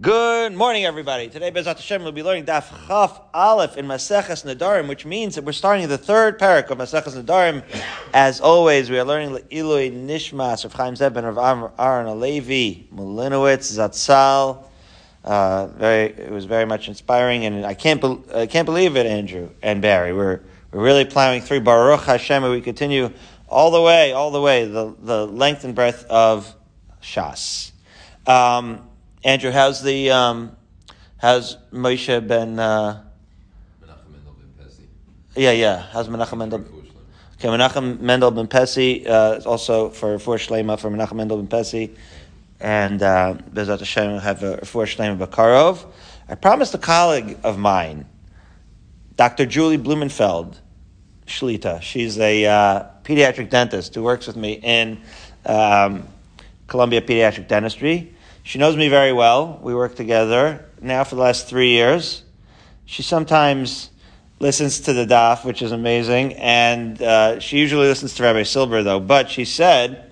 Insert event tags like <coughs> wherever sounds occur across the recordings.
Good morning, everybody. Today, Bezrat Hashem, we'll be learning Daf Chaf Aleph in Maseches Nadarim, which means that we're starting the third parak of Maseches Nadarim. As always, we are learning Ilui Nishmas of Chaim Zev and of Aaron Alevi, Molinowitz, Zatzal. Uh, very, it was very much inspiring, and I can't, be, I can't believe it, Andrew and Barry. We're, we're really plowing through Baruch Hashem, and we continue all the way, all the way, the, the length and breadth of Shas. Um, Andrew, how's the um, how's Moshe ben? Uh, Menachem Mendel ben Pesi. Yeah, yeah. How's Menachem Mendel? Okay, Menachem Mendel ben Pesi, uh, also for for Shlema for Menachem Mendel ben Pesi, and uh, Bezrat Hashem have a for Shlema Bakarov. I promised a colleague of mine, Dr. Julie Blumenfeld, Shlita. She's a uh, pediatric dentist who works with me in um, Columbia Pediatric Dentistry. She knows me very well. We work together now for the last three years. She sometimes listens to the daf, which is amazing, and uh, she usually listens to Rabbi Silber though. But she said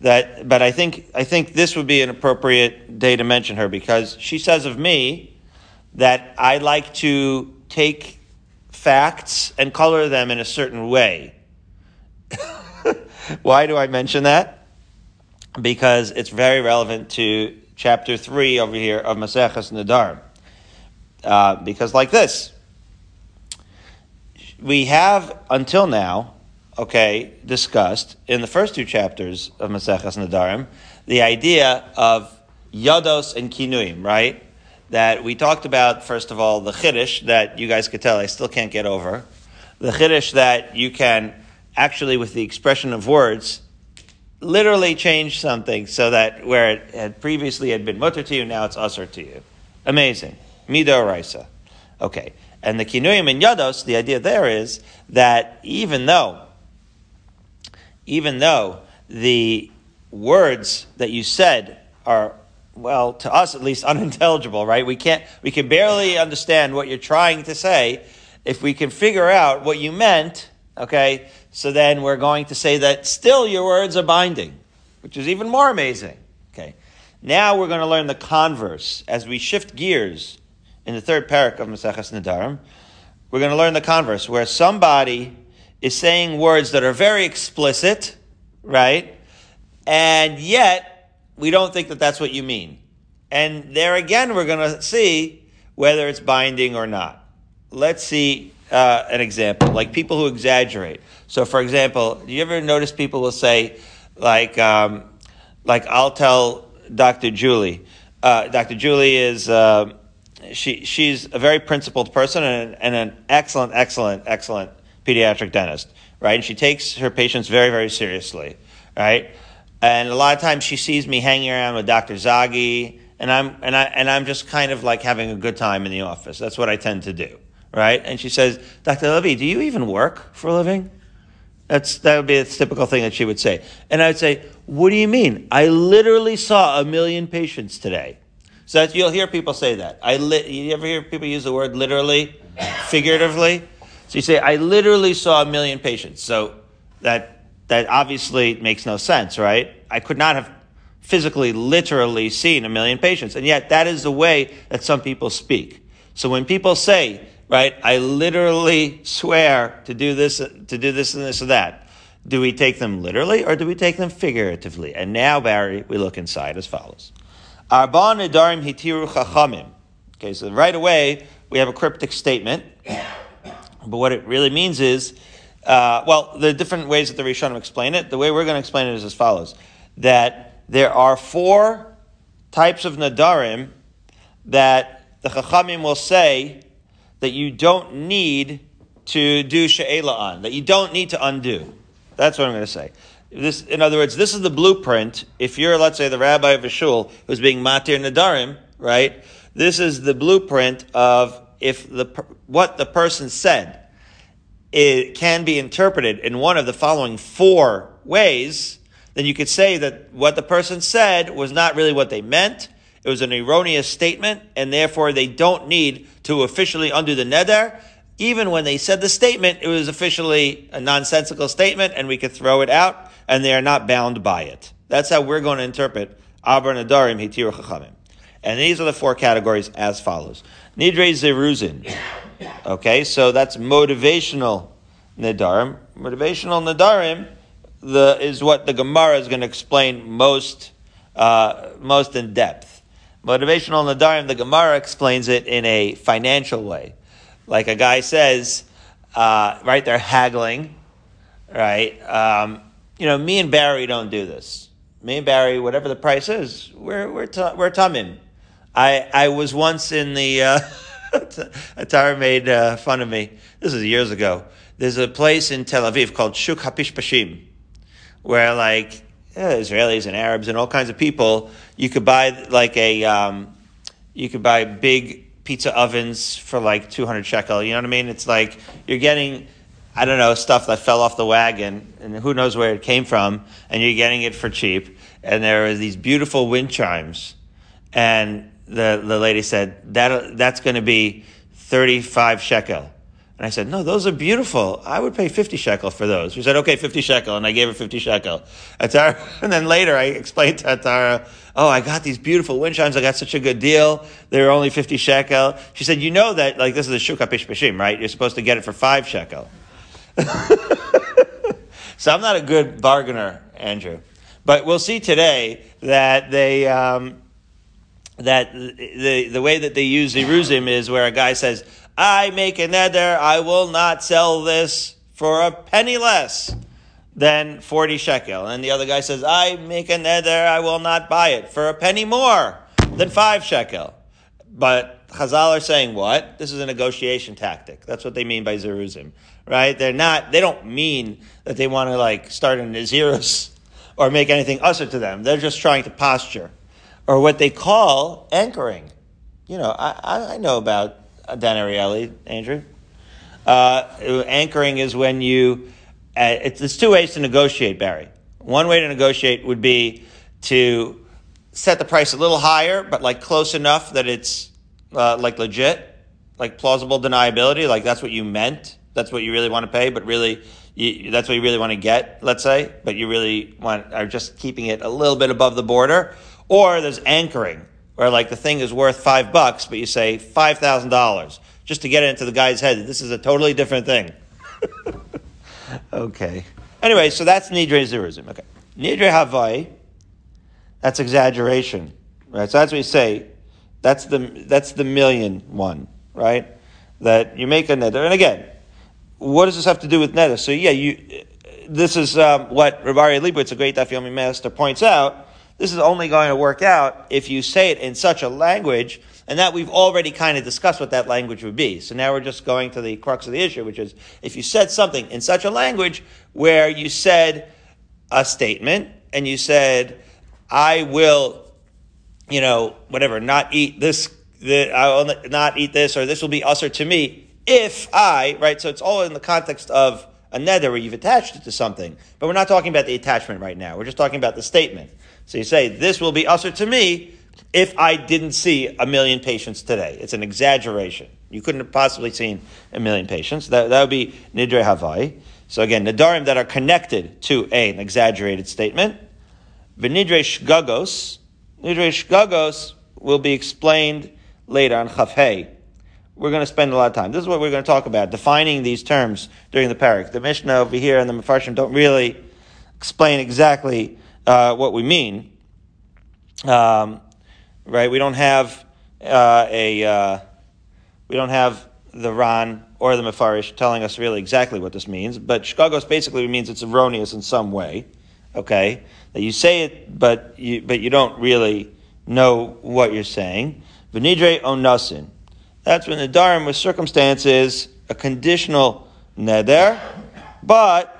that, but I think I think this would be an appropriate day to mention her because she says of me that I like to take facts and color them in a certain way. <laughs> Why do I mention that? Because it's very relevant to chapter 3 over here of Maseches Nadar. Uh, because, like this, we have until now, okay, discussed in the first two chapters of Maseches Nadarim the idea of Yados and Kinuim, right? That we talked about, first of all, the Chiddush that you guys could tell I still can't get over. The Chiddush that you can actually, with the expression of words, literally change something so that where it had previously had been mutter to you, now it's usher to you. Amazing. Mido Raisa. Okay. And the kinuyim and yados, the idea there is that even though, even though the words that you said are, well, to us at least <laughs> unintelligible, right? We can't, we can barely understand what you're trying to say. If we can figure out what you meant, okay, so then we're going to say that still your words are binding, which is even more amazing. Okay. Now we're going to learn the converse as we shift gears in the third parak of Maseches Nadarim. We're going to learn the converse where somebody is saying words that are very explicit, right? And yet we don't think that that's what you mean. And there again, we're going to see whether it's binding or not. Let's see uh, an example, like people who exaggerate. So, for example, do you ever notice people will say, like, um, like I'll tell Dr. Julie, uh, Dr. Julie is uh, she she's a very principled person and, and an excellent, excellent, excellent pediatric dentist, right? And she takes her patients very, very seriously, right? And a lot of times she sees me hanging around with Dr. Zagi, and I'm and I and I'm just kind of like having a good time in the office. That's what I tend to do right? And she says, Dr. Levy, do you even work for a living? That's, that would be a typical thing that she would say. And I would say, what do you mean? I literally saw a million patients today. So that you'll hear people say that. I you ever hear people use the word literally, figuratively? So you say, I literally saw a million patients. So that, that obviously makes no sense, right? I could not have physically, literally seen a million patients. And yet that is the way that some people speak. So when people say, right? I literally swear to do this, to do this and this and that. Do we take them literally or do we take them figuratively? And now, Barry, we look inside as follows. Arba nedarim hitiru chachamim. Okay, so right away we have a cryptic statement, <coughs> but what it really means is, uh, well, the different ways that the Rishonim explain it. The way we're going to explain it is as follows: that there are four types of nadarim that the chachamim will say that you don't need to do she'ela on, that you don't need to undo. That's what I'm going to say. This, in other words, this is the blueprint. If you're, let's say, the rabbi of a shul who's being matir nadarim, right? This is the blueprint of if the what the person said it can be interpreted in one of the following four ways, then you could say that what the person said was not really what they meant, it was an erroneous statement, and therefore they don't need to officially undo the neder. Even when they said the statement, it was officially a nonsensical statement, and we could throw it out, and they are not bound by it. That's how we're going to interpret Arba Nadarim Hitir Chachamim. And these are the four categories as follows. Nidre Zeruzin. Okay, so that's motivational Nidarim. Motivational Nidarim the, is what the Gemara is going to explain most, uh, most in depth. Motivational Nadarim, the Gemara explains it in a financial way. Like a guy says, uh, right, they're haggling, right? Um, you know, me and Barry don't do this. Me and Barry, whatever the price is, we're, we're, t- we're tamim. I, I was once in the, uh, <laughs> Atara made uh, fun of me. This is years ago. There's a place in Tel Aviv called Shuk Hapish Hapishpashim where like yeah, Israelis and Arabs and all kinds of people, you could buy like a, um, you could buy big pizza ovens for like 200 shekel. You know what I mean? It's like you're getting, I don't know, stuff that fell off the wagon and who knows where it came from, and you're getting it for cheap. And there are these beautiful wind chimes. And the, the lady said, that, that's going to be 35 shekel. And I said, no, those are beautiful. I would pay 50 shekel for those. She said, okay, 50 shekel. And I gave her 50 shekel. Atara, <laughs> and then later I explained to Atara, oh, I got these beautiful wind chimes. I got such a good deal. They were only 50 shekel. She said, you know that, like, this is a shuk pishpashim, right? You're supposed to get it for five shekel. <laughs> so I'm not a good bargainer, Andrew. But we'll see today that they, um, that the, the way that they use Zeruzim is where a guy says, I make a neder, I will not sell this for a penny less than 40 shekel. And the other guy says, I make a neder, I will not buy it for a penny more than 5 shekel. But Chazal are saying what? This is a negotiation tactic. That's what they mean by Zeruzim, right? They're not, they don't mean that they want to like start a Nazirus <laughs> or make anything usher to them. They're just trying to posture. Or what they call anchoring. You know, I, I know about Dan Ariely, Andrew. Uh, anchoring is when you, uh, it's, two ways to negotiate, Barry. One way to negotiate would be to set the price a little higher, but like close enough that it's uh, like legit, like plausible deniability, like that's what you meant, that's what you really want to pay, but really you, that's what you really want to get, let's say, but you really want are just keeping it a little bit above the border. Or there's anchoring, where like the thing is worth five bucks, but you say five thousand dollars just to get it into the guy's head. This is a totally different thing. <laughs> okay. Anyway, so that's nidre zeruzim. Okay, nidre havai. That's exaggeration, right? So that's what you say. That's the that's the million one, right? That you make a neder, and again, what does this have to do with neder? So yeah, you. This is um, what Rabbi Leibowitz, a great Daf Yomi master, points out this is only going to work out if you say it in such a language, and that we've already kind of discussed what that language would be. So now we're just going to the crux of the issue, which is if you said something in such a language where you said a statement and you said, I will, you know, whatever, not eat this, I will not eat this, or this will be usher to me if I, right? So it's all in the context of a neder where you've attached it to something. But we're not talking about the attachment right now. We're just talking about the statement. So you say, this will be usher to me if I didn't see a million patients today. It's an exaggeration. You couldn't have possibly seen a million patients. That, that would be nidre havai. So again, nadarim that are connected to a, an exaggerated statement. V'nidre shgagos. Nidre shgagos will be explained later on chafhei. We're going to spend a lot of time. This is what we're going to talk about, defining these terms during the parak. The Mishnah over here and the Mefarshim don't really explain exactly uh, what we mean. Um, right? We don't have uh, a uh, we don't have the Ran or the Mefarish telling us really exactly what this means. But shgagos basically means it's erroneous in some way. Okay, that you say it, but you but you don't really know what you're saying. V'nidre onasin. That's when the darim with circumstances a conditional neder, but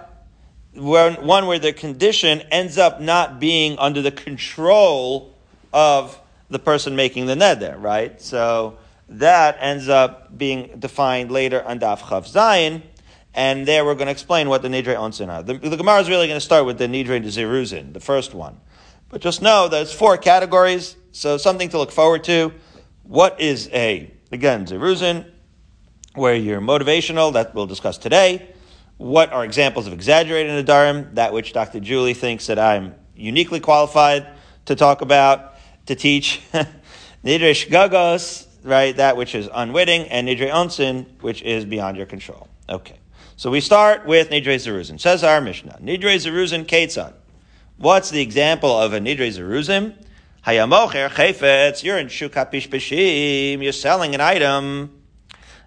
one where the condition ends up not being under the control of the person making the neder, right? So that ends up being defined later on Daf Chaf Zayin, and there we're going to explain what the Nidre Onsin are. The, the Gemara is really going to start with the Nidre Zeruzin, the first one. But just know there's four categories, so something to look forward to. What is a, again, Zeruzin, where you're motivational, that we'll discuss today what are examples of exaggerated nadarim, that which Dr. Julie thinks that I'm uniquely qualified to talk about, to teach. <laughs> Nidre shgagos, right, that which is unwitting, and nidre onsin, which is beyond your control. Okay. So we start with nidre zeruzin. Says our Mishnah, nidre zeruzin ketzad. What's the example of a nidre zeruzim? Hayamocher chayfetz, you're in shuk hapishpishim, you're selling an item.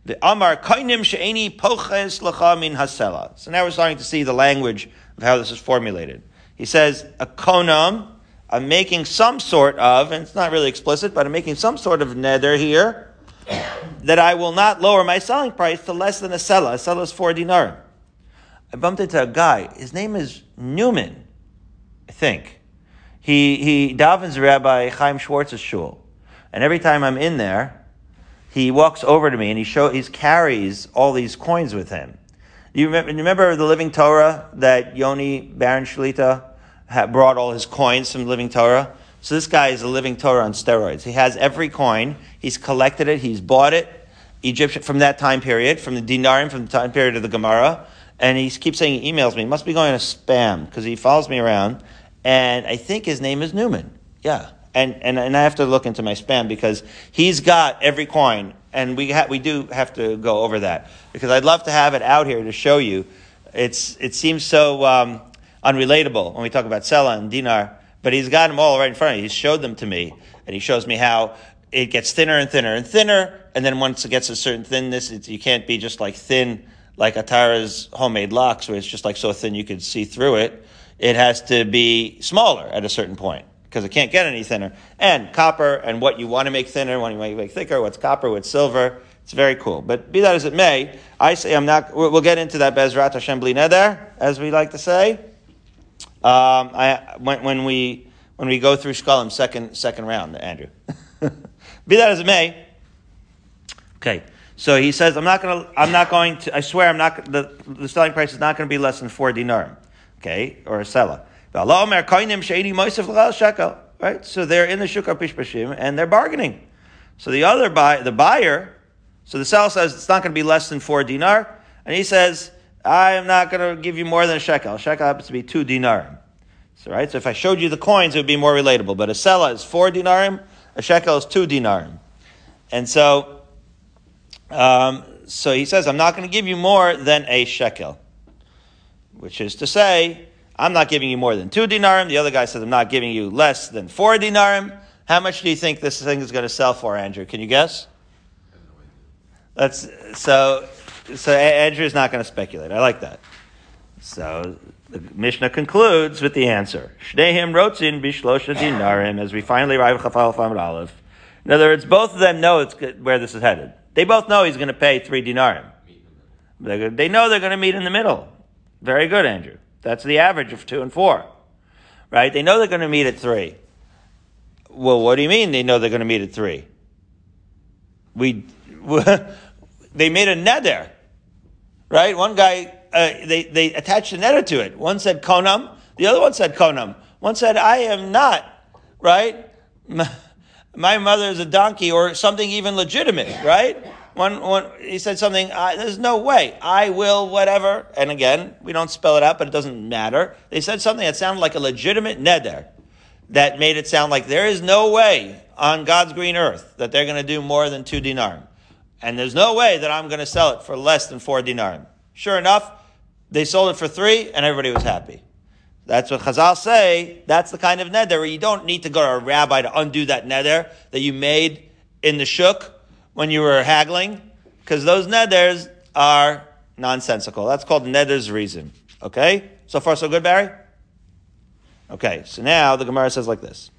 The Amar Konam She'eni Poches Lacha Min Hasela. So now we're starting to see the language of how this is formulated. He says, a konam, I'm making some sort of, and it's not really explicit, but I'm making some sort of neder here, <coughs> that I will not lower my selling price to less than a sela. A sela is four dinar. I bumped into a guy. His name is Newman, I think. He, he davens Rabbi Chaim Schwartz's shul. And every time I'm in there, he walks over to me and he show he carries all these coins with him. You remember, you remember the Living Torah that Yoni Baron Shlita had brought all his coins from Living Torah? So this guy is a Living Torah on steroids. He has every coin. He's collected it. He's bought it. Egyptian from that time period, from the dinarim, from the time period of the Gemara. And he keeps saying he emails me. He must be going to spam because he follows me around. And I think his name is Newman. Yeah and, and, and I have to look into my spam because he's got every coin, and we ha- we do have to go over that because I'd love to have it out here to show you. It's it seems so um, unrelatable when we talk about Sela and Dinar, but he's got them all right in front of me. He showed them to me, and he shows me how it gets thinner and thinner and thinner, and then once it gets a certain thinness, you can't be just like thin like Atara's homemade lox, where it's just like so thin you could see through it. It has to be smaller at a certain point because it can't get any thinner. And copper and what you want to make thinner, what you want to make thicker, what's copper, what's silver. It's very cool. But be that as it may, I say I'm not, we'll get into that Bezrat Hashem Bli Neder, as we like to say. Um, I, when, when, we, when we go through Shkalim, second, second round, Andrew. <laughs> be that as it may. Okay. So he says, I'm not going to, I'm not going to, I swear I'm not, the, the selling price is not going to be less than four dinar. Okay. Or a selah. Right? So they're in the Shukar Pishpashim and they're bargaining. So the other buy, the buyer, so the seller says it's not going to be less than four dinar, and he says, I am not going to give you more than a shekel. A shekel happens to be two dinar. So, right? So if I showed you the coins, it would be more relatable. But a selah is four dinarim, a shekel is two dinarim. And so, um, so he says, I'm not going to give you more than a shekel. Which is to say, I'm not giving you more than two dinarim. The other guy says, I'm not giving you less than four dinarim. How much do you think this thing is going to sell for, Andrew? Can you guess? That's so. So Andrew is not going to speculate. I like that. So the Mishnah concludes with the answer: Shnehim rotzin bishlosha dinarim. As we finally arrive at Chafal Famid Aleph. In other words, both of them know it's where this is headed. They both know he's going to pay three dinarim. They know they're going to meet in the middle. Very good, Andrew. That's the average of two and four. Right? They know they're going to meet at three. Well, what do you mean they know they're going to meet at three? We, <laughs> they made a neder. Right? One guy, uh, they, they attached a neder to it. One said konam, the other one said konam. One said, I am not, right? <laughs> My mother is a donkey or something even legitimate, right? One, one, he said something, there's no way, I will, whatever. And again, we don't spell it out, but it doesn't matter. They said something that sounded like a legitimate neder that made it sound like there is no way on God's green earth that they're going to do more than two dinar. And there's no way that I'm going to sell it for less than four dinar. Sure enough, they sold it for three and everybody was happy. That's what Chazal say. That's the kind of neder where you don't need to go to a rabbi to undo that neder that you made in the shuk when you were haggling, because those neders are nonsensical. That's called neder's reason. Okay? So far, so good, Barry? Okay, so now the Gemara says like this.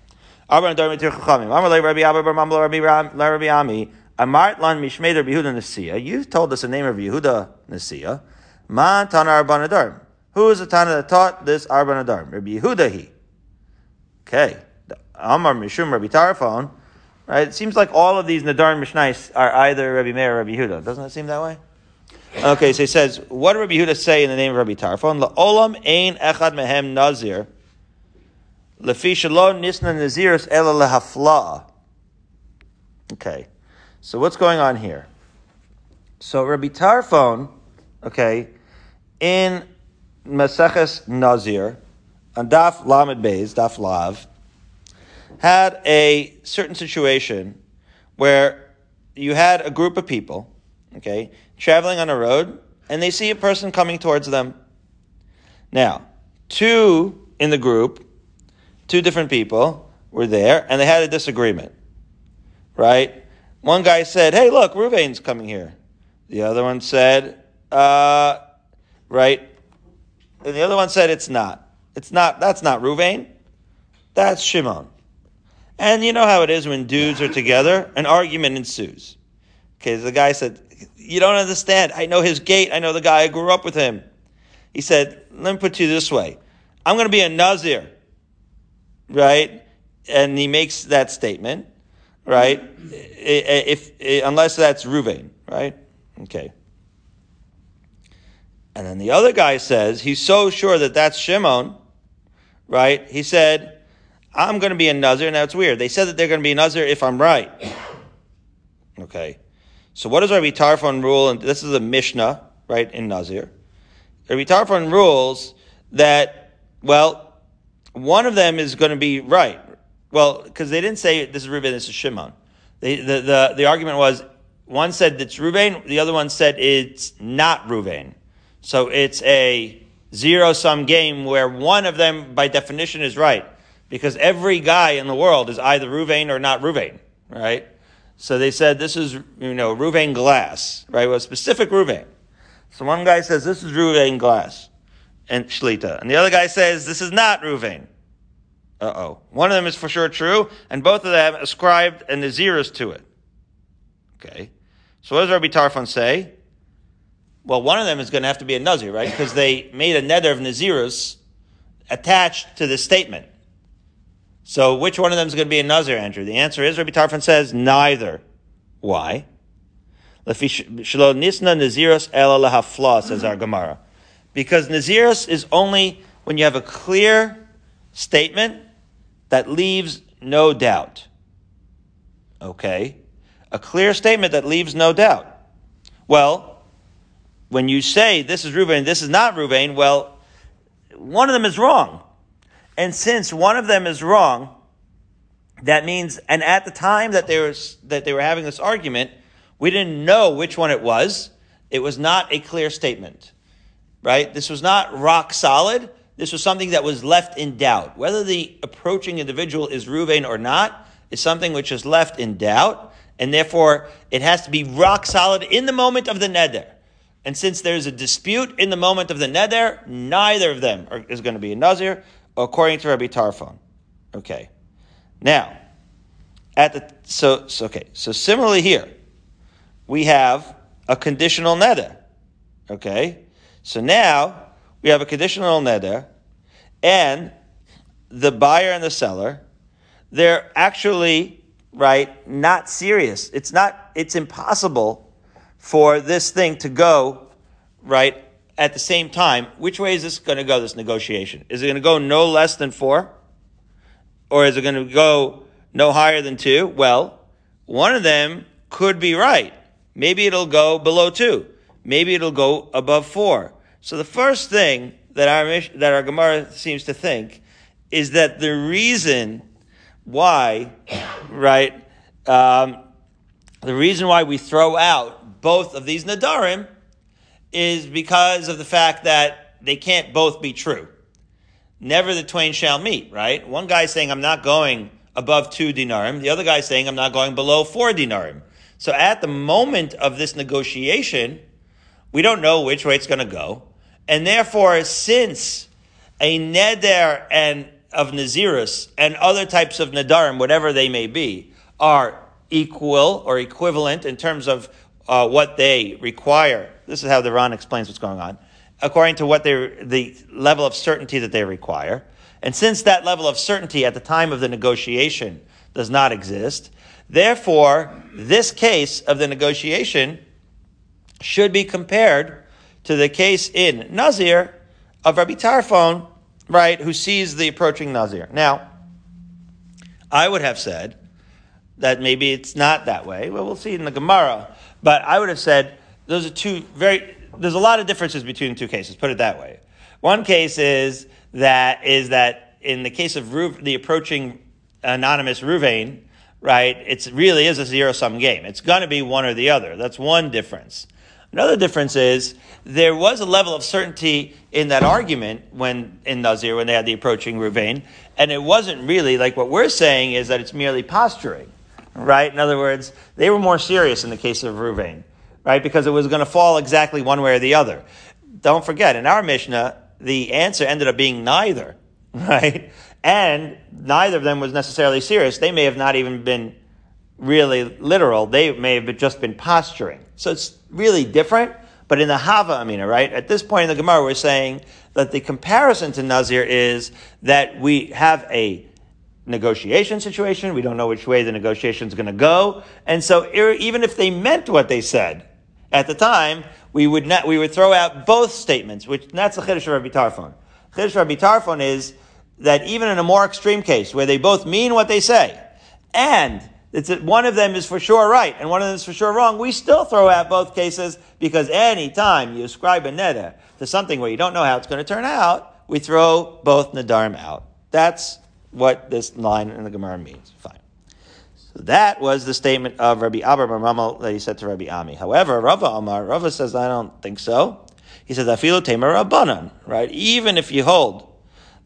Amart lan mishmeder Yehuda Nasiya. You told us the name of Yehuda Nasiya. Man Tana Who is the Tana that taught this Arban Rabbi Yehuda he. Okay. Amar Mishum Rabbi Tarfon. Right? It seems like all of these Nadar Mishnais are either Rabbi Meir or Rabbi Yehuda. Doesn't it seem that way? Okay, so he says, what did Rabbi Yehuda say in the name of Rabbi Tarfon? Olam ein echad mehem nazir. Lefi shalom nisna naziris ela lehafla. Okay, so what's going on here? So Rabbi Tarfon, okay, in Maseches Nazir, on Daf Lamed Beis, Daf Lav, had a certain situation where you had a group of people, okay, traveling on a road, and they see a person coming towards them. Now, two in the group, two different people were there, and they had a disagreement, right? One guy said, "Hey, look, Ruvain's coming here." The other one said, uh, "Right," and the other one said, "It's not. It's not. That's not Ruvain. That's Shimon." And you know how it is when dudes are together, an argument ensues. Okay, the guy said, You don't understand. I know his gait. I know the guy. I grew up with him. He said, Let me put you this way I'm going to be a Nazir. Right? And he makes that statement. Right? If, if Unless that's Ruvain. Right? Okay. And then the other guy says, He's so sure that that's Shimon. Right? He said, I'm going to be a Nazir. Now it's weird. They said that they're going to be a Nazir if I'm right. <coughs> Okay. So what does Rabbi Tarfon rule? And this is a Mishnah, right, in Nazir. Rabbi Tarfon rules that, well, one of them is going to be right. Well, because they didn't say this is Reuben, this is Shimon. They, the, the, the argument was one said it's Reuben, the other one said it's not Reuben. So it's a zero sum game where one of them, by definition, is right because every guy in the world is either Ruvain or not Ruvain, right? So they said this is, you know, Ruvain glass, right? Well, specific Ruvain. So one guy says this is Ruvain glass and Shlita. And the other guy says this is not Ruvain. Uh-oh. One of them is for sure true, and both of them ascribed a Naziris to it. Okay. So what does Rabbi Tarfon say? Well, one of them is going to have to be a Nazir, right? Because they made a neder of Nazirus attached to this statement. So which one of them is going to be a Nazir, Andrew? The answer is, Rabbi Tarfon says, neither. Why? Says our Gemara. Because naziros is only when you have a clear statement that leaves no doubt. Okay? A clear statement that leaves no doubt. Well, when you say this is Ruvain, this is not Ruvain, well, one of them is wrong. And since one of them is wrong, that means, and at the time that they were, that they were having this argument, we didn't know which one it was. It was not a clear statement, right? This was not rock solid. This was something that was left in doubt. Whether the approaching individual is Ruvain or not is something which is left in doubt, and therefore it has to be rock solid in the moment of the neder. And since there's a dispute in the moment of the neder, neither of them are, is going to be a nazir according to Rabbi Tarfon. Okay. Now, at the so, so okay. So similarly here, we have a conditional neder. Okay. So now we have a conditional neder, and the buyer and the seller, they're actually right not serious. It's not. It's impossible for this thing to go right at the same time, which way is this going to go, this negotiation? Is it going to go no less than four? Or is it going to go no higher than two? Well, one of them could be right. Maybe it'll go below two. Maybe it'll go above four. So the first thing that our, that our Gemara seems to think is that the reason why, right, um, the reason why we throw out both of these nadarim is because of the fact that they can't both be true. Never the twain shall meet, right? One guy saying, I'm not going above two dinarim. The other guy saying, I'm not going below four dinarim. So at the moment of this negotiation, we don't know which way it's going to go. And therefore, since a neder and of Nazirus and other types of nadarim, whatever they may be, are equal or equivalent in terms of uh, what they require. This is how the Ran explains what's going on. According to what they the level of certainty that they require. And since that level of certainty at the time of the negotiation does not exist, therefore, this case of the negotiation should be compared to the case in Nazir of Rabbi Tarfon, right, who sees the approaching Nazir. Now, I would have said that maybe it's not that way. Well, we'll see in the Gemara. But I would have said those are two very, there's a lot of differences between the two cases, put it that way. One case is that, is that in the case of the approaching anonymous Ruvain, right? It really is a zero sum game. It's going to be one or the other. That's one difference. Another difference is there was a level of certainty in that argument when in Nazir when they had the approaching Ruvain, and it wasn't really like what we're saying is that it's merely posturing, right? In other words, they were more serious in the case of Ruvain, right? Because it was going to fall exactly one way or the other. Don't forget, in our Mishnah, the answer ended up being neither, <laughs> right? And neither of them was necessarily serious. They may have not even been really literal. They may have just been posturing. So it's really different. But in the Hava Amina, right? At this point in the Gemara, we're saying that the comparison to Nazir is that we have a negotiation situation. We don't know which way the negotiation is going to go. And so er, even if they meant what they said at the time, we would not, we would throw out both statements, which that's the Chiddush of Rabbi Tarfon. Chiddush Rabbi Tarfon is that even in a more extreme case, where they both mean what they say, and it's that one of them is for sure right and one of them is for sure wrong, we still throw out both cases because any time you ascribe a neder to something where you don't know how it's going to turn out, we throw both nadarim out. That's what this line in the Gemara means. Fine. So that was the statement of Rabbi Abba Ramal that he said to Rabbi Ami. However, Rava Amar, Rava says, I don't think so. He says, Afilu Tamer Rabbanan, right? Even if you hold,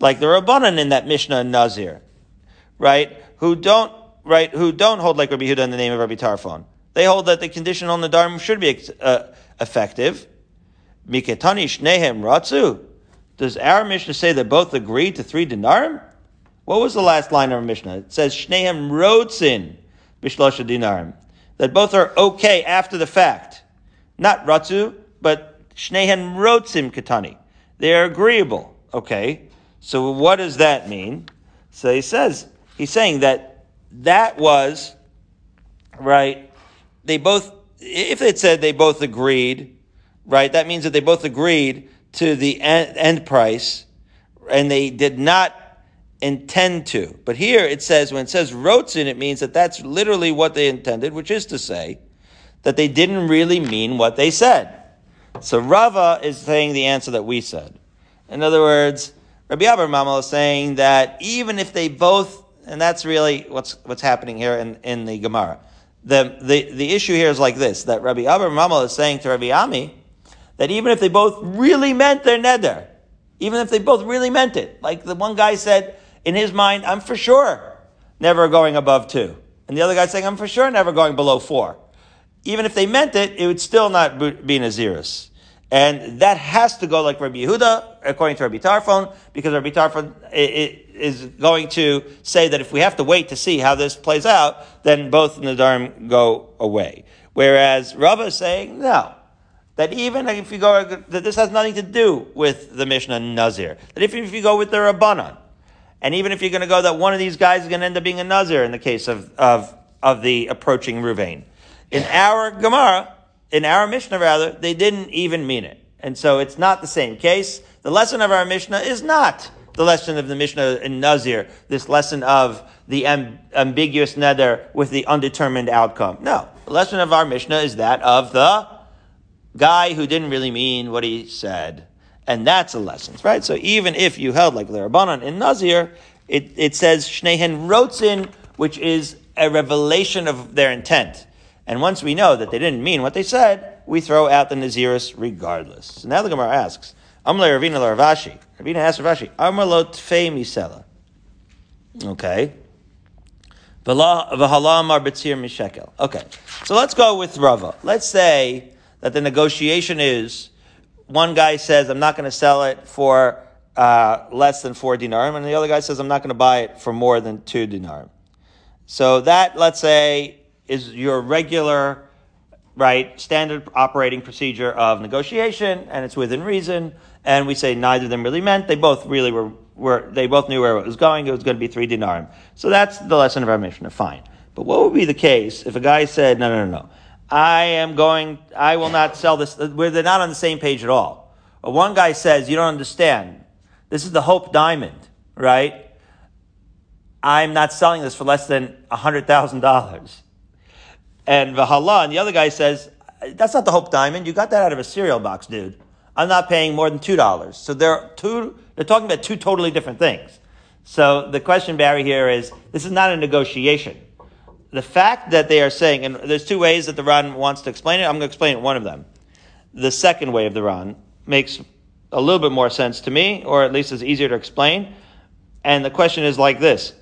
like the Rabbanan in that Mishnah in Nazir, right? Who don't, right? Who don't hold like Rabbi Huda in the name of Rabbi Tarfon. They hold that the condition on the Dharma should be uh, effective. Miketani Shnehem Ratzu. Does our Mishnah say that both agree to three dinarim? What was the last line of our Mishnah? It says Shnehem Rotzin Bishlosha Dinarim. That both are okay after the fact. Not Ratzu, but Shnehem Rotzim Katani. They are agreeable. Okay. So what does that mean? So he says, he's saying that that was, right, they both, if it said they both agreed, right, that means that they both agreed to the end, end price and they did not intend to. But here it says, when it says rotzin, it means that that's literally what they intended, which is to say that they didn't really mean what they said. So Rava is saying the answer that we said. In other words, Rabbi Abar is saying that even if they both, and that's really what's, what's happening here in, in the Gemara. The, the, the issue here is like this, that Rabbi Abar is saying to Rabbi Ami, that even if they both really meant their neder, even if they both really meant it, like the one guy said, in his mind, I'm for sure never going above two. And the other guy saying, I'm for sure never going below four. Even if they meant it, it would still not be Naziris. And that has to go like Rabbi Yehuda, according to Rabbi Tarfon, because Rabbi Tarfon is going to say that if we have to wait to see how this plays out, then both Nadarim go away. Whereas Rava is saying, no. That even if you go, that this has nothing to do with the Mishnah Nazir. That if, if you go with the Rabbanan, and even if you're going to go that one of these guys is going to end up being a Nazir in the case of, of, of the approaching Ruvain. In our Gemara, in our Mishnah rather, they didn't even mean it. And so it's not the same case. The lesson of our Mishnah is not the lesson of the Mishnah in Nazir, this lesson of the amb- ambiguous neder with the undetermined outcome. No. The lesson of our Mishnah is that of the guy who didn't really mean what he said. And that's a lesson, right? So even if you held like the in Nazir, it, it says Shnehen Rotzin, which is a revelation of their intent. And once we know that they didn't mean what they said, we throw out the Naziris regardless. So now the Gemara asks, Amle Ravina Rav Ashi. Ravina asks Rav Ashi, Amalo Tfei Misela. Okay. Okay. So let's go with Rava. Let's say that the negotiation is one guy says, I'm not going to sell it for uh, less than four dinarim, and the other guy says, I'm not going to buy it for more than two dinarim. So that, let's say, is your regular, right, standard operating procedure of negotiation, and it's within reason, and we say neither of them really meant, they both really were, were they both knew where it was going, it was going to be three dinarim. So that's the lesson of our Mishnah, fine. But what would be the case if a guy said, no, no, no, no, I am going, I will not sell this, they're not on the same page at all. One guy says, you don't understand. This is the Hope Diamond, right? I'm not selling this for less than $100,000. And Vahala, and the other guy says, that's not the Hope Diamond. You got that out of a cereal box, dude. I'm not paying more than $2. So they're two, they're talking about two totally different things. So the question, Barry, here is this is not a negotiation. The fact that they are saying, and there's two ways that the Ran wants to explain it. I'm going to explain one of them. The second way of the Ran makes a little bit more sense to me, or at least is easier to explain. And the question is like this.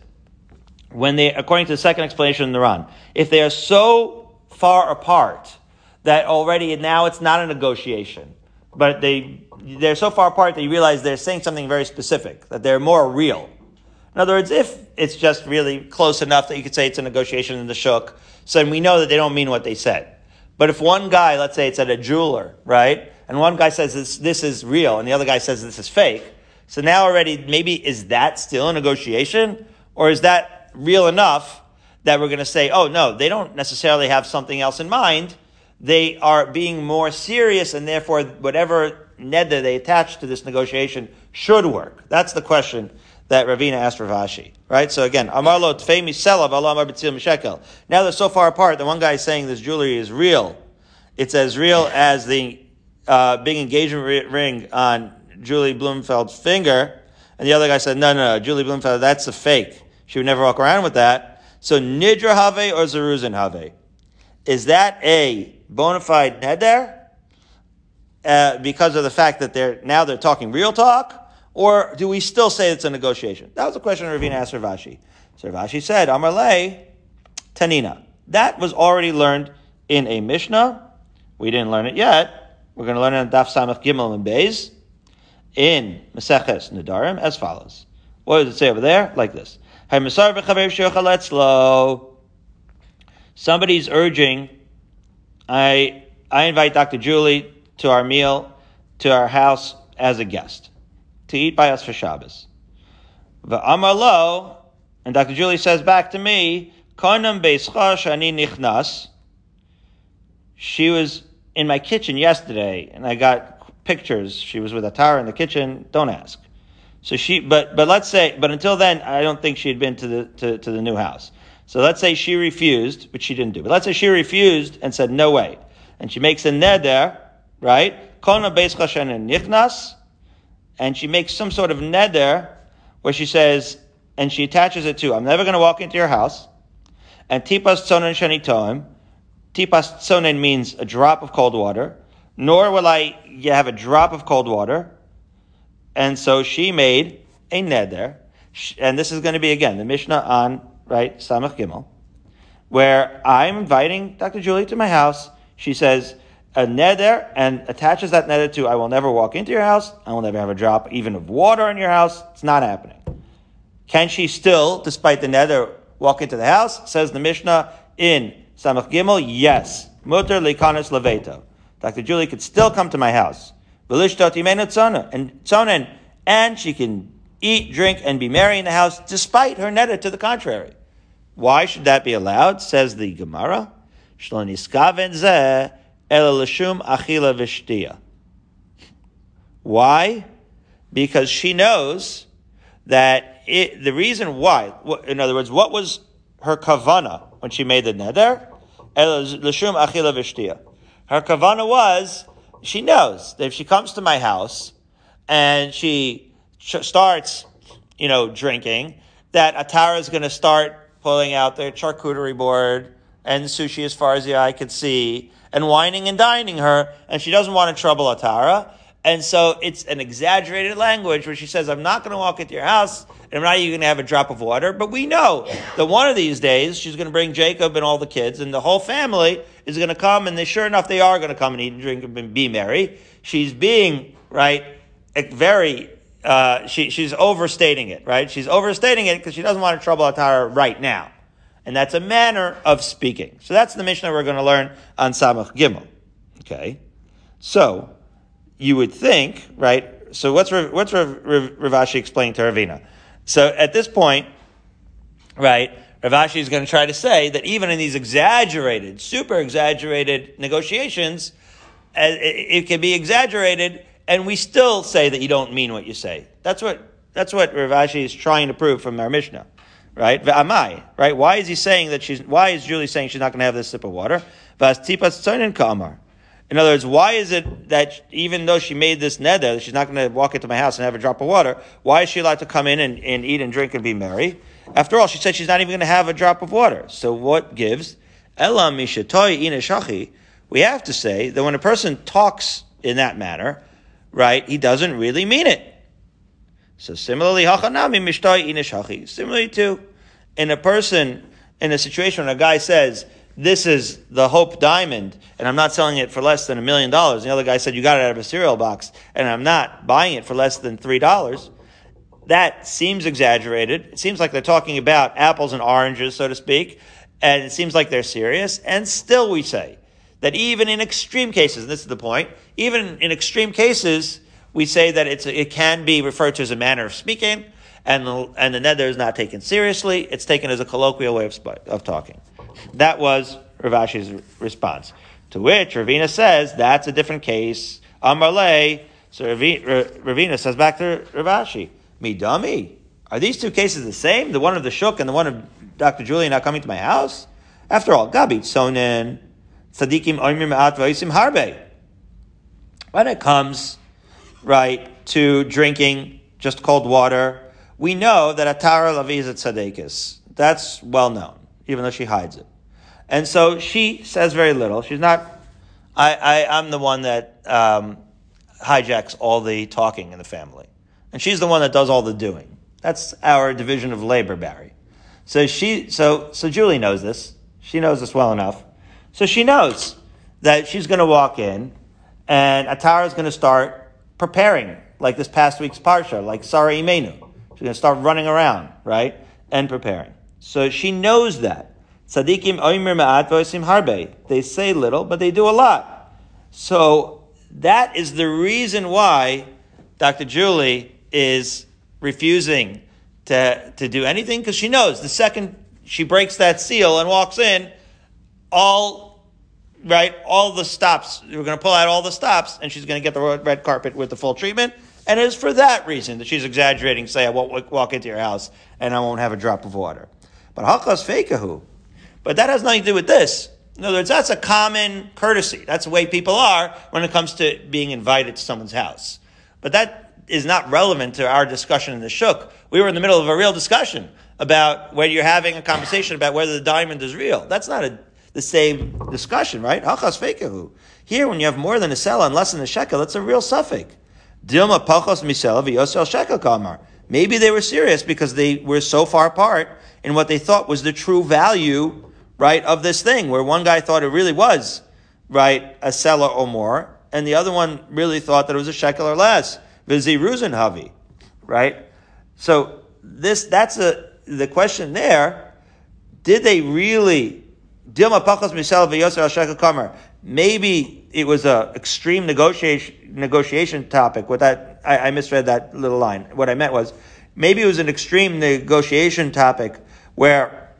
When they, according to the second explanation in the Ran, if they are so far apart that already now it's not a negotiation, but they, they're so far apart that you realize they're saying something very specific, that they're more real. In other words, if it's just really close enough that you could say it's a negotiation in the shuk, so then we know that they don't mean what they said. But if one guy, let's say it's at a jeweler, right, and one guy says this, this is real, and the other guy says this is fake, so now already maybe is that still a negotiation, or is that real enough that we're going to say, oh no, they don't necessarily have something else in mind. They are being more serious, and therefore whatever neder they attach to this negotiation should work. That's the question that Ravina asked Rav Ashi. Right? So again, Amar lo tfei miselav alam betzil mishekel. Now they're so far apart that one guy is saying this jewelry is real. It's as real as the uh, big engagement ring on Julie Blumenfeld's finger. And the other guy said, no, no, no, Julie Blumenfeld, that's a fake. She would never walk around with that. So Nidra Have or Zeruzin Have? Is that a bona fide neder? Uh, because of the fact that they're now they're talking real talk, or do we still say it's a negotiation? That was a question Ravina asked Rav Ashi. So Rav Ashi said, Amarle, Tanina. That was already learned in a Mishnah. We didn't learn it yet. We're going to learn it in Daf Samach Gimel and Beis in Maseches Nedarim as follows. What does it say over there? Like this. Somebody's urging, I, I invite Dr. Julie to our meal, to our house as a guest to eat by us for Shabbos. Amar lo, and Dr. Julie says back to me. She was in my kitchen yesterday, and I got pictures. She was with Atara in the kitchen. Don't ask. So she, but but let's say, but until then, I don't think she had been to the to, to the new house. So let's say she refused, which she didn't do. But let's say she refused and said no way, and she makes a neder, right? Konam beischa shani nichnas and she makes some sort of neder where she says, and she attaches it to, I'm never going to walk into your house. And tipas tzonen shanitoim. Tipas tzonen means a drop of cold water. Nor will I have a drop of cold water. And so she made a neder. And this is going to be again the Mishnah on, right, Samach Gimel, where I'm inviting Dr. Julie to my house. She says, a neder and attaches that neder to I will never walk into your house, I will never have a drop even of water in your house. It's not happening. Can she still, despite the neder, walk into the house? Says the Mishnah in Samach Gimel, yes. Mutter likanis leveto. Dr. Julie could still come to my house. And and she can eat, drink, and be merry in the house despite her neder to the contrary. Why should that be allowed? Says the Gemara. Achila v'shtia. Why? Because she knows that it, the reason why, in other words, what was her kavana when she made the neder? L'shum achila v'shtia. Her kavana was, she knows that if she comes to my house and she starts, you know, drinking, that Atara is going to start pulling out their charcuterie board and sushi as far as the eye could see, and wining and dining her, and she doesn't want to trouble Atara. And so it's an exaggerated language where she says, I'm not going to walk into your house, and I'm not even going to have a drop of water. But we know that one of these days she's going to bring Jacob and all the kids, and the whole family is going to come, and they, sure enough, they are going to come and eat and drink and be merry. She's being, right, very, uh, she, she's overstating it, right? She's overstating it because she doesn't want to trouble Atara right now. And that's a manner of speaking. So that's the Mishnah we're going to learn on Samach Gimel. Okay. So, you would think, right? So what's, what's Rav, Rav explaining to Ravina? So at this point, right, Rav Ashi is going to try to say that even in these exaggerated, super exaggerated negotiations, uh, it can be exaggerated, and we still say that you don't mean what you say. That's what that's what Rav Ashi is trying to prove from our Mishnah right? Ve'amai, right? Why is he saying that she's, why is Julie saying she's not going to have this sip of water? In other words, why is it that even though she made this neder, she's not going to walk into my house and have a drop of water, why is she allowed to come in and, and eat and drink and be merry? After all, she said she's not even going to have a drop of water. So what gives? Elam We have to say that when a person talks in that manner, right, he doesn't really mean it. So similarly, hachanami mishtoi ina Similarly to, in a person, in a situation when a guy says, this is the Hope Diamond, and I'm not selling it for less than a million dollars. And the other guy said, you got it out of a cereal box, and I'm not buying it for less than three dollars. That seems exaggerated. It seems like they're talking about apples and oranges, so to speak, and it seems like they're serious. And still we say that even in extreme cases, and this is the point, even in extreme cases, we say that it's, it can be referred to as a manner of speaking, and the, and the neder is not taken seriously. It's taken as a colloquial way of, of talking. That was Rav Ashi's response. To which Ravina says that's a different case. Amarle. So Ravina says back to Rav Ashi, me dummy. Are these two cases the same? The one of the Shuk and the one of Dr. Julie not coming to my house? After all, Gabi Sonen, Tzadikim Ma'at Va'isim Harbe. When it comes, right, to drinking just cold water, we know that Atara Lavi is a tzadekis. That's well known, even though she hides it. And so she says very little. She's not, I, I, am the one that um, hijacks all the talking in the family. And she's the one that does all the doing. That's our division of labor, Barry. So she, so, so Julie knows this. She knows this well enough. So she knows that she's going to walk in and Atara is going to start preparing, like this past week's Parsha, like Sarah Imenu. She's going to start running around, right? And preparing. So she knows that. Tzadikim oimer ma'at v'osim harbe. They say little, but they do a lot. So that is the reason why Dr. Julie is refusing to, to do anything, because she knows the second she breaks that seal and walks in, all, right, all the stops, we're going to pull out all the stops, and she's going to get the red carpet with the full treatment. And it is for that reason that she's exaggerating, say, I won't walk into your house and I won't have a drop of water. But hakas fekahu, but that has nothing to do with this. In other words, that's a common courtesy. That's the way people are when it comes to being invited to someone's house. But that is not relevant to our discussion in the Shuk. We were in the middle of a real discussion about where you're having a conversation about whether the diamond is real. That's not a, the same discussion, right? Hachas fekehu. Here, when you have more than a sela and less than a shekel, it's a real safek. Dilma pachos misela v'yosel shekel kamar. Maybe they were serious because they were so far apart in what they thought was the true value right, of this thing, where one guy thought it really was, right, a sela or more, and the other one really thought that it was a shekel or less. Viziruzin havi, right? So this, that's a, the question there. Did they really, Dilma Pachas Misel V'Yoser Shekel Kamer, maybe it was a extreme negotiation, negotiation topic. With that, I, I misread that little line. What I meant was, maybe it was an extreme negotiation topic where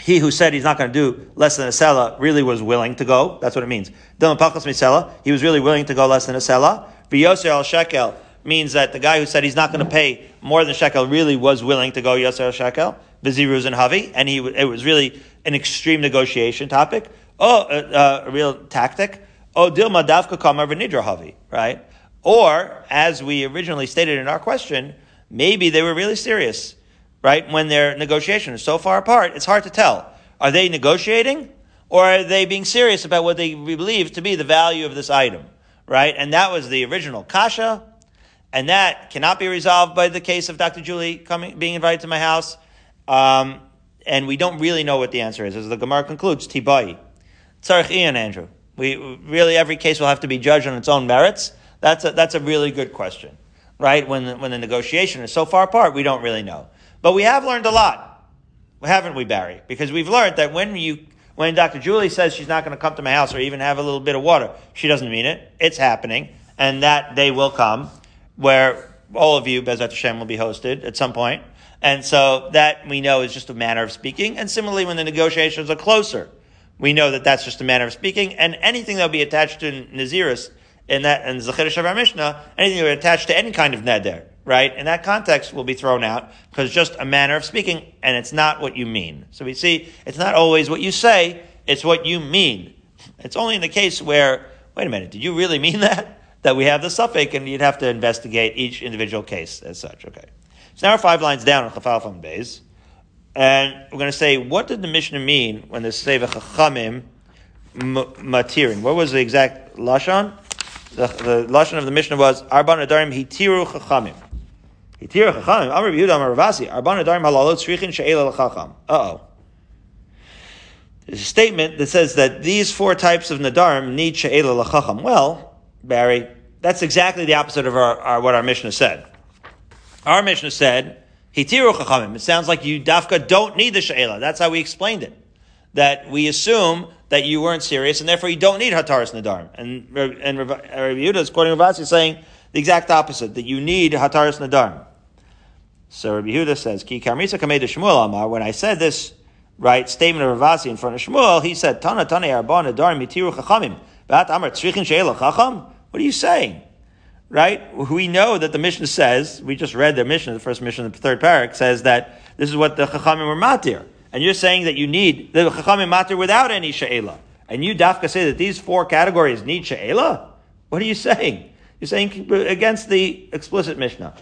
he who said he's not going to do less than a sela really was willing to go. That's what it means. Dilma pachas misela. He was really willing to go less than a sela. V'yoser al shekel means that the guy who said he's not going to pay more than shekel really was willing to go yoser al shekel. V'ziruz and havi, and he it was really an extreme negotiation topic. Oh, uh, uh, a real tactic. Oh, dilma davka kamar v'nidra havi. Right. Or as we originally stated in our question, maybe they were really serious right? When their negotiation is so far apart, it's hard to tell. Are they negotiating or are they being serious about what they believe to be the value of this item, right? And that was the original kasha, and that cannot be resolved by the case of Dr. Julie coming, being invited to my house. Um, and we don't really know what the answer is. As the Gemara concludes, tibai. Tzarech Ian, Andrew. We, really, every case will have to be judged on its own merits. That's a, that's a really good question, right? When when the negotiation is so far apart, we don't really know. But we have learned a lot, haven't we, Barry? Because we've learned that when you, when Dr. Julie says she's not going to come to my house or even have a little bit of water, she doesn't mean it. It's happening, and that day will come where all of you, Bezrat Hashem, will be hosted at some point. And so that we know is just a manner of speaking. And similarly, when the negotiations are closer, we know that that's just a manner of speaking. And anything that will be attached to Naziris in that, in Zechir Shavar Mishnah, anything that will be attached to any kind of neder, right? In that context will be thrown out because just a manner of speaking and it's not what you mean. So we see it's not always what you say, it's what you mean. It's only in the case where wait a minute, did you really mean that? That we have the safek and you'd have to investigate each individual case as such. Okay. So now we're five lines down on Chafal Fam Beis. And we're going to say, what did the Mishnah mean when the Seva Chachamim matirin? What was the exact Lashon? The, the Lashon of the Mishnah was, Arban Adarim Hitiru Chachamim. Hitiru Chachamim. Amr Yehuda Amr Rav Asi. Arban Adarim Halalot Srichin She'ela L'Chacham. Uh-oh. There's a statement that says that these four types of Nadarim need She'ela L'Chacham. Well, Barry, that's exactly the opposite of our, our, what our Mishnah said. Our Mishnah said, Hitiru Chachamim. It sounds like you, Dafka, don't need the She'ela. That's how we explained it. That we assume that you weren't serious, and therefore you don't need Hataris Nadarim. And, and Rabbi Yehuda is quoting Rav Asi saying the exact opposite, that you need Hataris Nadarim. So Rabbi Yehuda says, Ki Karmisa Kamei Shmuel Amar, when I said this, right, statement of Rav Asi in front of Shmuel, he said, Tana Tana Arba Nadarim Hitiru Chachamim. Bat Amar Tzrichin She'ela Chacham? What are you saying? right? We know that the Mishnah says, we just read the Mishnah, the first Mishnah, the third parak, says that this is what the Chachamim were matir. And you're saying that you need the Chachamim matir without any She'ela. And you, Dafka, say that these four categories need She'ela? What are you saying? You're saying against the explicit Mishnah.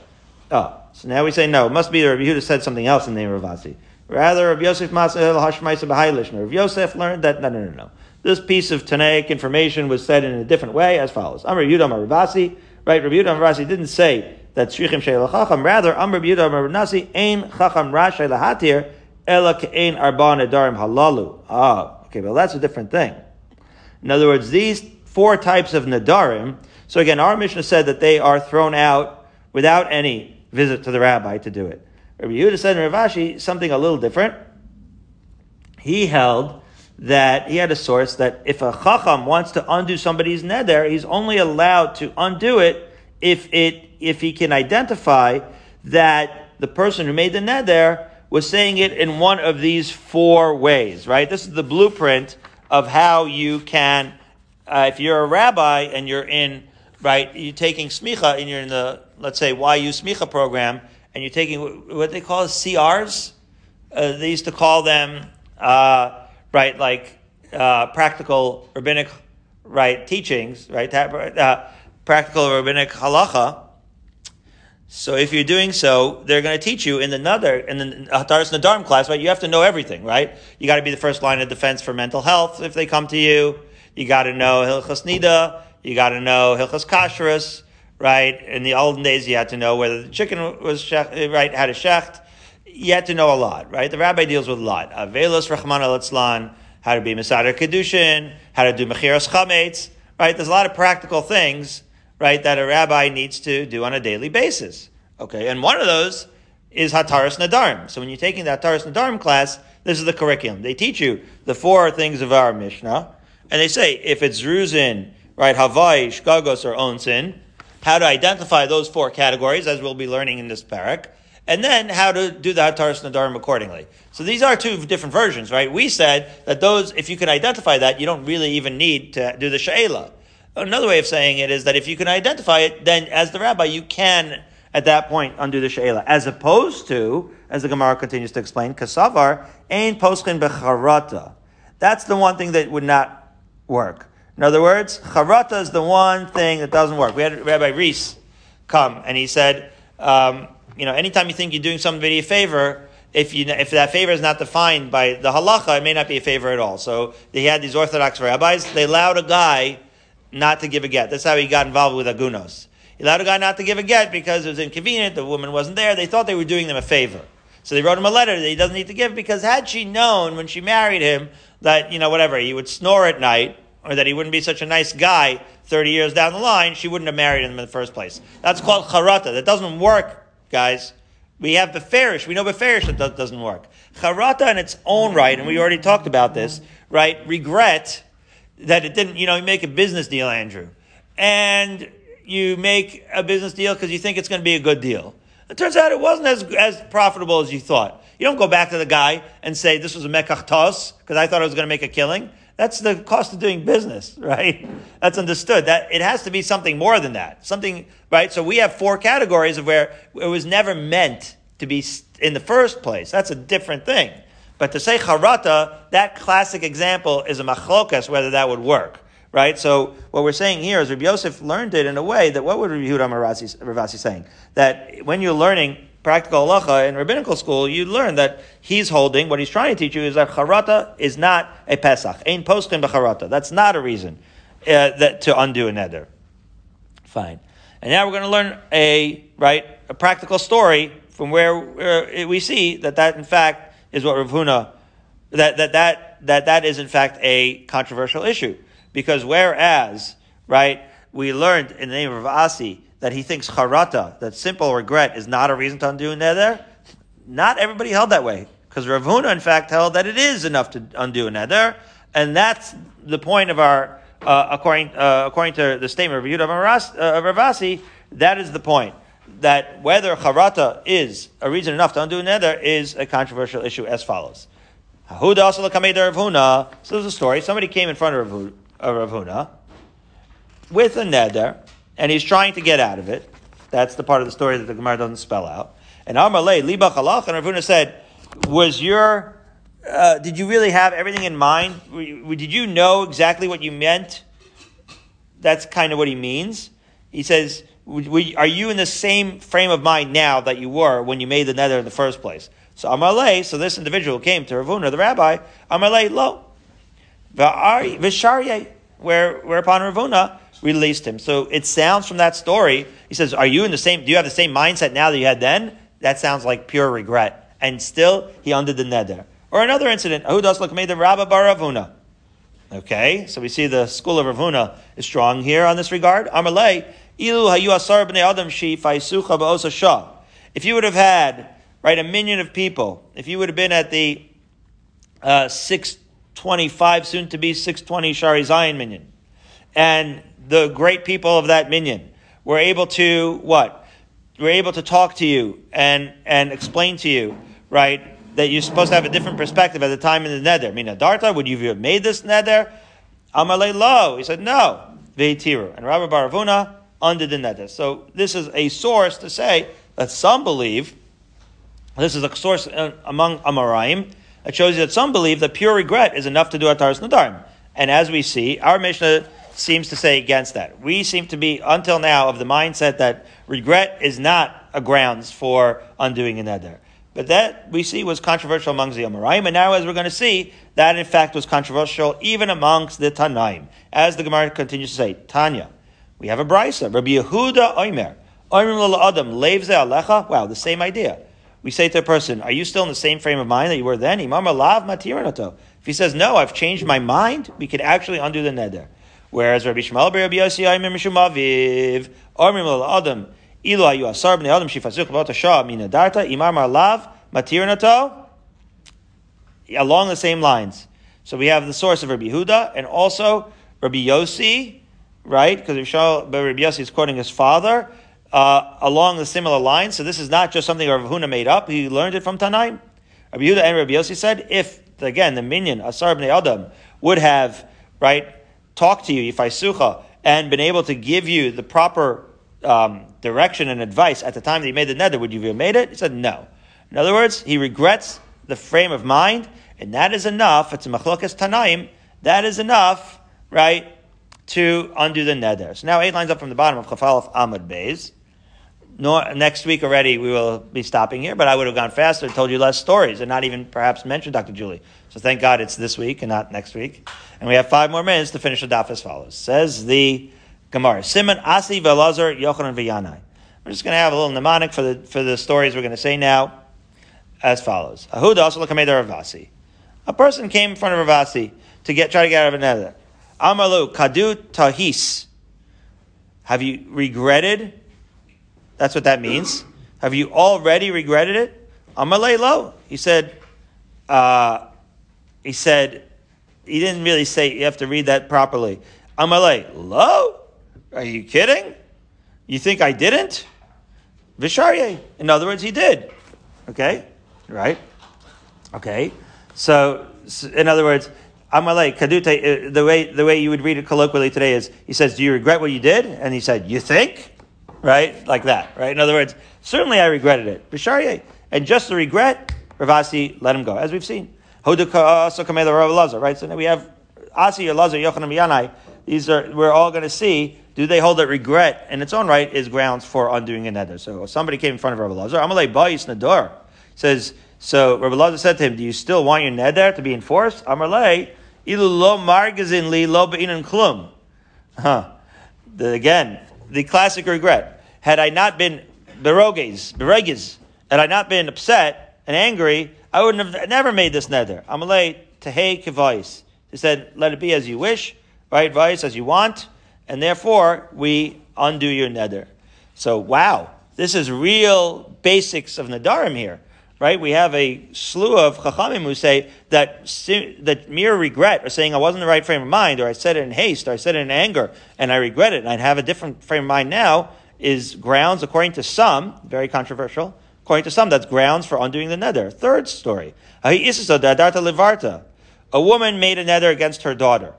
Oh, so now we say no. It must be that Rabbi Yehuda said something else in the name of Rav Asi. Rather, Rabbi Yosef Masahil Hashmaisa B'Hailishna. Rabbi Yosef learned that, no, no, no, no. This piece of Tanaic information was said in a different way as follows. Amr Yudam Rav Asi, right? Rabbi Yudah Rasi didn't say that shrichim sheil chacham. Rather, Amr Yudah Amr Nasi ein chacham rashay lahatir ela ke'ein arba nedarim halalu. Ah, okay, well that's a different thing. In other words, these four types of nadarim. So again, our Mishnah said that they are thrown out without any visit to the rabbi to do it. Rabbi Yehuda said in Ravashi something a little different. He held that he had a source that if a chacham wants to undo somebody's neder, he's only allowed to undo it if it if he can identify that the person who made the neder was saying it in one of these four ways. Right? This is the blueprint of how you can, uh, if you're a rabbi and you're in right, you're taking smicha and you're in the let's say YU smicha program, and you're taking what they call CRs. Uh, they used to call them. Uh, right, like uh, practical rabbinic right teachings, right, uh, practical rabbinic halacha. So if you're doing so, they're going to teach you in the Nadar, in the Hataras Nadarim class, right? You have to know everything, right? You got to be the first line of defense for mental health if they come to you. You got to know Hilchas Nida. You got to know Hilchas Kashrus, right? In the olden days, you had to know whether the chicken was shech, right, had a shecht you to know a lot, right? The rabbi deals with a lot. Avelos Rahman al how to be Masadar Kedushin, how to do Mechiras Chametz, right? There's a lot of practical things, right, that a rabbi needs to do on a daily basis. Okay, and one of those is Hataras Nadarim. So when you're taking the Hataras Nadarim class, this is the curriculum. They teach you the four things of our Mishnah, and they say if it's Ruzin, right, Havai, Shgagos, or Onsin, how to identify those four categories, as we'll be learning in this parak and then how to do the Hataras Nadarim accordingly. So these are two different versions, right? We said that those, if you can identify that, you don't really even need to do the Sha'ela. Another way of saying it is that if you can identify it, then as the rabbi, you can at that point undo the Sha'ela. As opposed to, as the Gemara continues to explain, Kasavar, Ein Poschin Becharata. That's the one thing that would not work. In other words, Charata is the one thing that doesn't work. We had Rabbi Reese come and he said, um, you know, anytime you think you're doing somebody a favor, if you if that favor is not defined by the halacha, it may not be a favor at all. So they had these Orthodox rabbis. They allowed a guy not to give a get. That's how he got involved with agunos. He allowed a guy not to give a get because it was inconvenient. The woman wasn't there. They thought they were doing them a favor. So they wrote him a letter that he doesn't need to give because had she known when she married him that, you know, whatever, he would snore at night or that he wouldn't be such a nice guy 30 years down the line, she wouldn't have married him in the first place. That's called charata. That doesn't work guys. We have beferish. We know beferish that doesn't work. Charata in its own right, and we already talked about this, right? Regret that it didn't, you know, you make a business deal, Andrew. And you make a business deal because you think it's going to be a good deal. It turns out it wasn't as, as profitable as you thought. You don't go back to the guy and say, this was a mekach because I thought I was going to make a killing. That's the cost of doing business, <laughs> right? That's understood. That it has to be something more than that. Something, right? So we have four categories of where it was never meant to be in the first place. That's a different thing. But to say charata, that classic example is a machlokas, whether that would work. right? So what we're saying here is Rabbi Yosef learned it in a way that what would Rabbi Ravasi, Rav Asi saying? That when you're learning practical halacha in rabbinical school, you learn that he's holding, what he's trying to teach you is that charata is not a Pesach. Ein poschin b'charata. That's not a reason uh, that, to undo a neder. Fine. And now we're going to learn a, right, a practical story from where, where we see that that in fact is what Rav Huna, that, that, that, that that is in fact a controversial issue. Because whereas, right, we learned in the name of Asi that he thinks charata, that simple regret, is not a reason to undo a neder, not everybody held that way. Because Rav Huna, in fact, held that it is enough to undo a neder, and that's the point of our, uh, according, uh, according to the statement of Yehuda of Rav Asi, that is the point. That whether charata is a reason enough to undo a neder is a controversial issue as follows. Huda also Rav Huna. So there's a story. Somebody came in front of Rav Huna with a neder, and he's trying to get out of it. That's the part of the story that the Gemara doesn't spell out. And Amalei liba chalach, and Rav Huna said, "Was your uh, did you really have everything in mind? Did you know exactly what you meant?" That's kind of what he means. He says, "Are you in the same frame of mind now that you were when you made the neder in the first place?" So Amalei, so this individual came to Rav Huna, the rabbi. Amalei lo, v'sharye, where whereupon Rav Huna released him. So it sounds from that story, he says, Are you in the same, do you have the same mindset now that you had then? That sounds like pure regret. And still, he undid the neder. Or another incident, Ahudas made the Rabba bar Rav Huna. Okay, so we see the school of Rav Huna is strong here on this regard. Amalei, ilu hayu asar b'nei adam shi faisucha ba'osa shah. If you would have had, right, a minion of people, if you would have been at the uh, 625, soon to be 620 Shari Zion minion, and the great people of that minion were able to what? Were able to talk to you and, and explain to you, right, that you're supposed to have a different perspective at the time in the neder. Mina Darta, would you have made this neder? Amalei lo. He said, no. Veitiru. And Rabbi bar Rav Huna under the neder. So this is a source to say that some believe, this is a source uh, among Amoraim, that shows you that some believe that pure regret is enough to do Ataris Nadarim. And as we see, our Mishnah seems to say against that. We seem to be, until now, of the mindset that regret is not a grounds for undoing a neder. But that we see was controversial amongst the Amoraim, and now as we're going to see, that in fact was controversial even amongst the Tanaim. As the Gemara continues to say, Tanya, we have a brisa, Rabbi Yehuda Oimer, Oimer Adam, Levze Alecha. Wow, the same idea. We say to a person, are you still in the same frame of mind that you were then? Imam Lav Matiranato. If he says, no, I've changed my mind, we could actually undo the neder. Whereas Rabbi Shmuel Rabbi Yossi Ayim Mishum Aviv Armim Al Adam Ilu Ayu Asar Bnei Adam Shifazuk Levot Shah Mina Darta Imar Marlav Matir Nato along the same lines. So we have the source of Rabbi Huda and also Rabbi Yossi, right? Because Rabbi Yossi is quoting his father uh, along the similar lines. So this is not just something Rabbi Huna made up. He learned it from Tanaim. Rabbi Huda and Rabbi Yossi said, if again the minion Asar Bnei Adam would have right talked to you, Yifaisucha, and been able to give you the proper um, direction and advice at the time that he made the neder, would you have made it? He said no. In other words, he regrets the frame of mind, and that is enough. It's a machlokas tanaim. That is enough, right, to undo the neder. So now eight lines up from the bottom of Chafalaf Ahmad Beis. No, next week already we will be stopping here, but I would have gone faster told you less stories and not even perhaps mentioned Dr. Julie. So thank God it's this week and not next week. And we have five more minutes to finish the daf as follows. Says the Gemara, Siman Asi Velazar Yochanan V'Yanai. We're just going to have a little mnemonic for the, for the stories we're going to say now as follows. Ahuda also Rav Asi. A person came in front of Rav Asi to get, try to get out of another. Amalu Kadu Tahis. Have you regretted that's what that means. Have you already regretted it? Amalei lo. He said, uh, he said, he didn't really say, you have to read that properly. Amalei lo? Are you kidding? You think I didn't? Visharye. In other words, he did. Okay? Right? Okay. So, in other words, Amalei, kadute, uh, the way, the way you would read it colloquially today is, he says, do you regret what you did? And he said, you think? right? Like that, right? In other words, certainly I regretted it. B'sharye. And just the regret, Rav Asi let him go, as we've seen. Uh, right? So now we have Asi, Elazar, Yochanan, Yanai. these are, we're all going to see, do they hold that regret in its own right is grounds for undoing a neder? So somebody came in front of Rabbi Lazar, Amalei Bayis Nador. Says, so Rabbi Lazar said to him, do you still want your neder to be enforced? Amalei, ilu lo margazin li lo be'inan klum. Huh. The, again, the classic regret. Had I not been beroges, bereges, had I not been upset and angry, I would have never made this neder. Amalei tehei kivais. He said, let it be as you wish, right? Vice as you want, and therefore we undo your neder. So wow, this is real basics of nadarim here, right? We have a slew of chachamim who say that that mere regret, or saying I wasn't in the right frame of mind, or I said it in haste, or I said it in anger, and I regret it, and I'd have a different frame of mind now, is grounds, according to some, very controversial, according to some, that's grounds for undoing the neder. Third story. A woman made a neder against her daughter.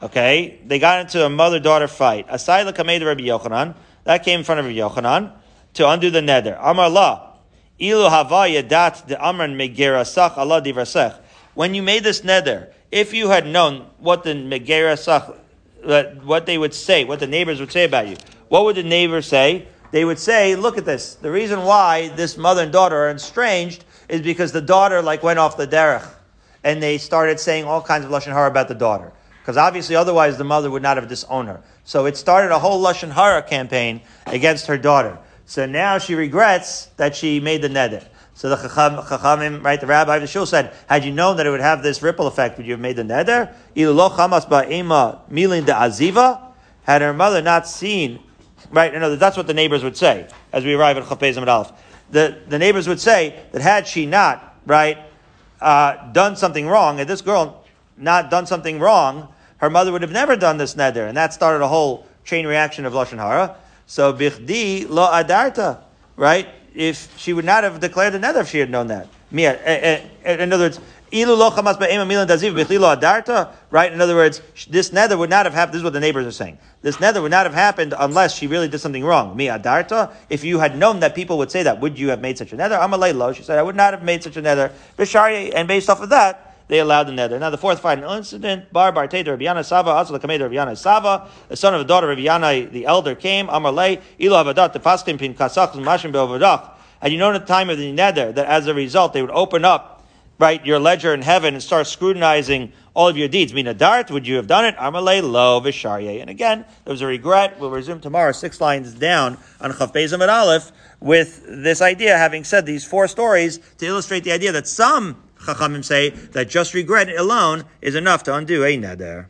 Okay, they got into a mother-daughter fight. Asai kamed Rabbi Yochanan. That came in front of Rabbi Yochanan to undo the neder. Amar la. Ilu hava yadat de amran megerasach Allah. When you made this neder, if you had known what the megerasach, what they would say, what the neighbors would say about you, what would the neighbors say? They would say, look at this. The reason why this mother and daughter are estranged is because the daughter like went off the derech. And they started saying all kinds of lashon hara about the daughter. Because obviously, otherwise, the mother would not have disowned her. So it started a whole Lashon Hara campaign against her daughter. So now she regrets that she made the neder. So the Chachamim, right, the rabbi of the shul said, had you known that it would have this ripple effect, would you have made the neder? Had her mother not seen, right, no, that's what the neighbors would say as we arrive at Chafez Aleph. The, the neighbors would say that had she not, right, uh, done something wrong, had this girl not done something wrong, her mother would have never done this neder, and that started a whole chain reaction of lashon hara. So bichdi lo adarta, right? If she would not have declared the neder if she had known that. Eh, eh, in other words, right? In other words, this neder would not have happened. This is what the neighbors are saying. This neder would not have happened unless she really did something wrong. Mi adarta. If you had known that people would say that, would you have made such a neder? Amalei lo. She said, I would not have made such a neder. Bishari, and based off of that they allowed the neder. Now the fourth final incident, Bar Bar Teda Rabbi Yana Sava, the Kameda Rabbi Yana Sava, the son of the daughter of Yana, the elder came, Amar Lei, Ilo Avadat, the Paskim Pin Kasach, Mashim Be'ovadach. And you know in the time of the neder that as a result they would open up, right, your ledger in heaven and start scrutinizing all of your deeds. Mina dart, would you have done it? Amalei lo visharye. And again, there was a regret. We'll resume tomorrow, six lines down on Chav Bezim Aleph, with this idea, having said these four stories, to illustrate the idea that some Chachamim say that just regret alone is enough to undo a neder.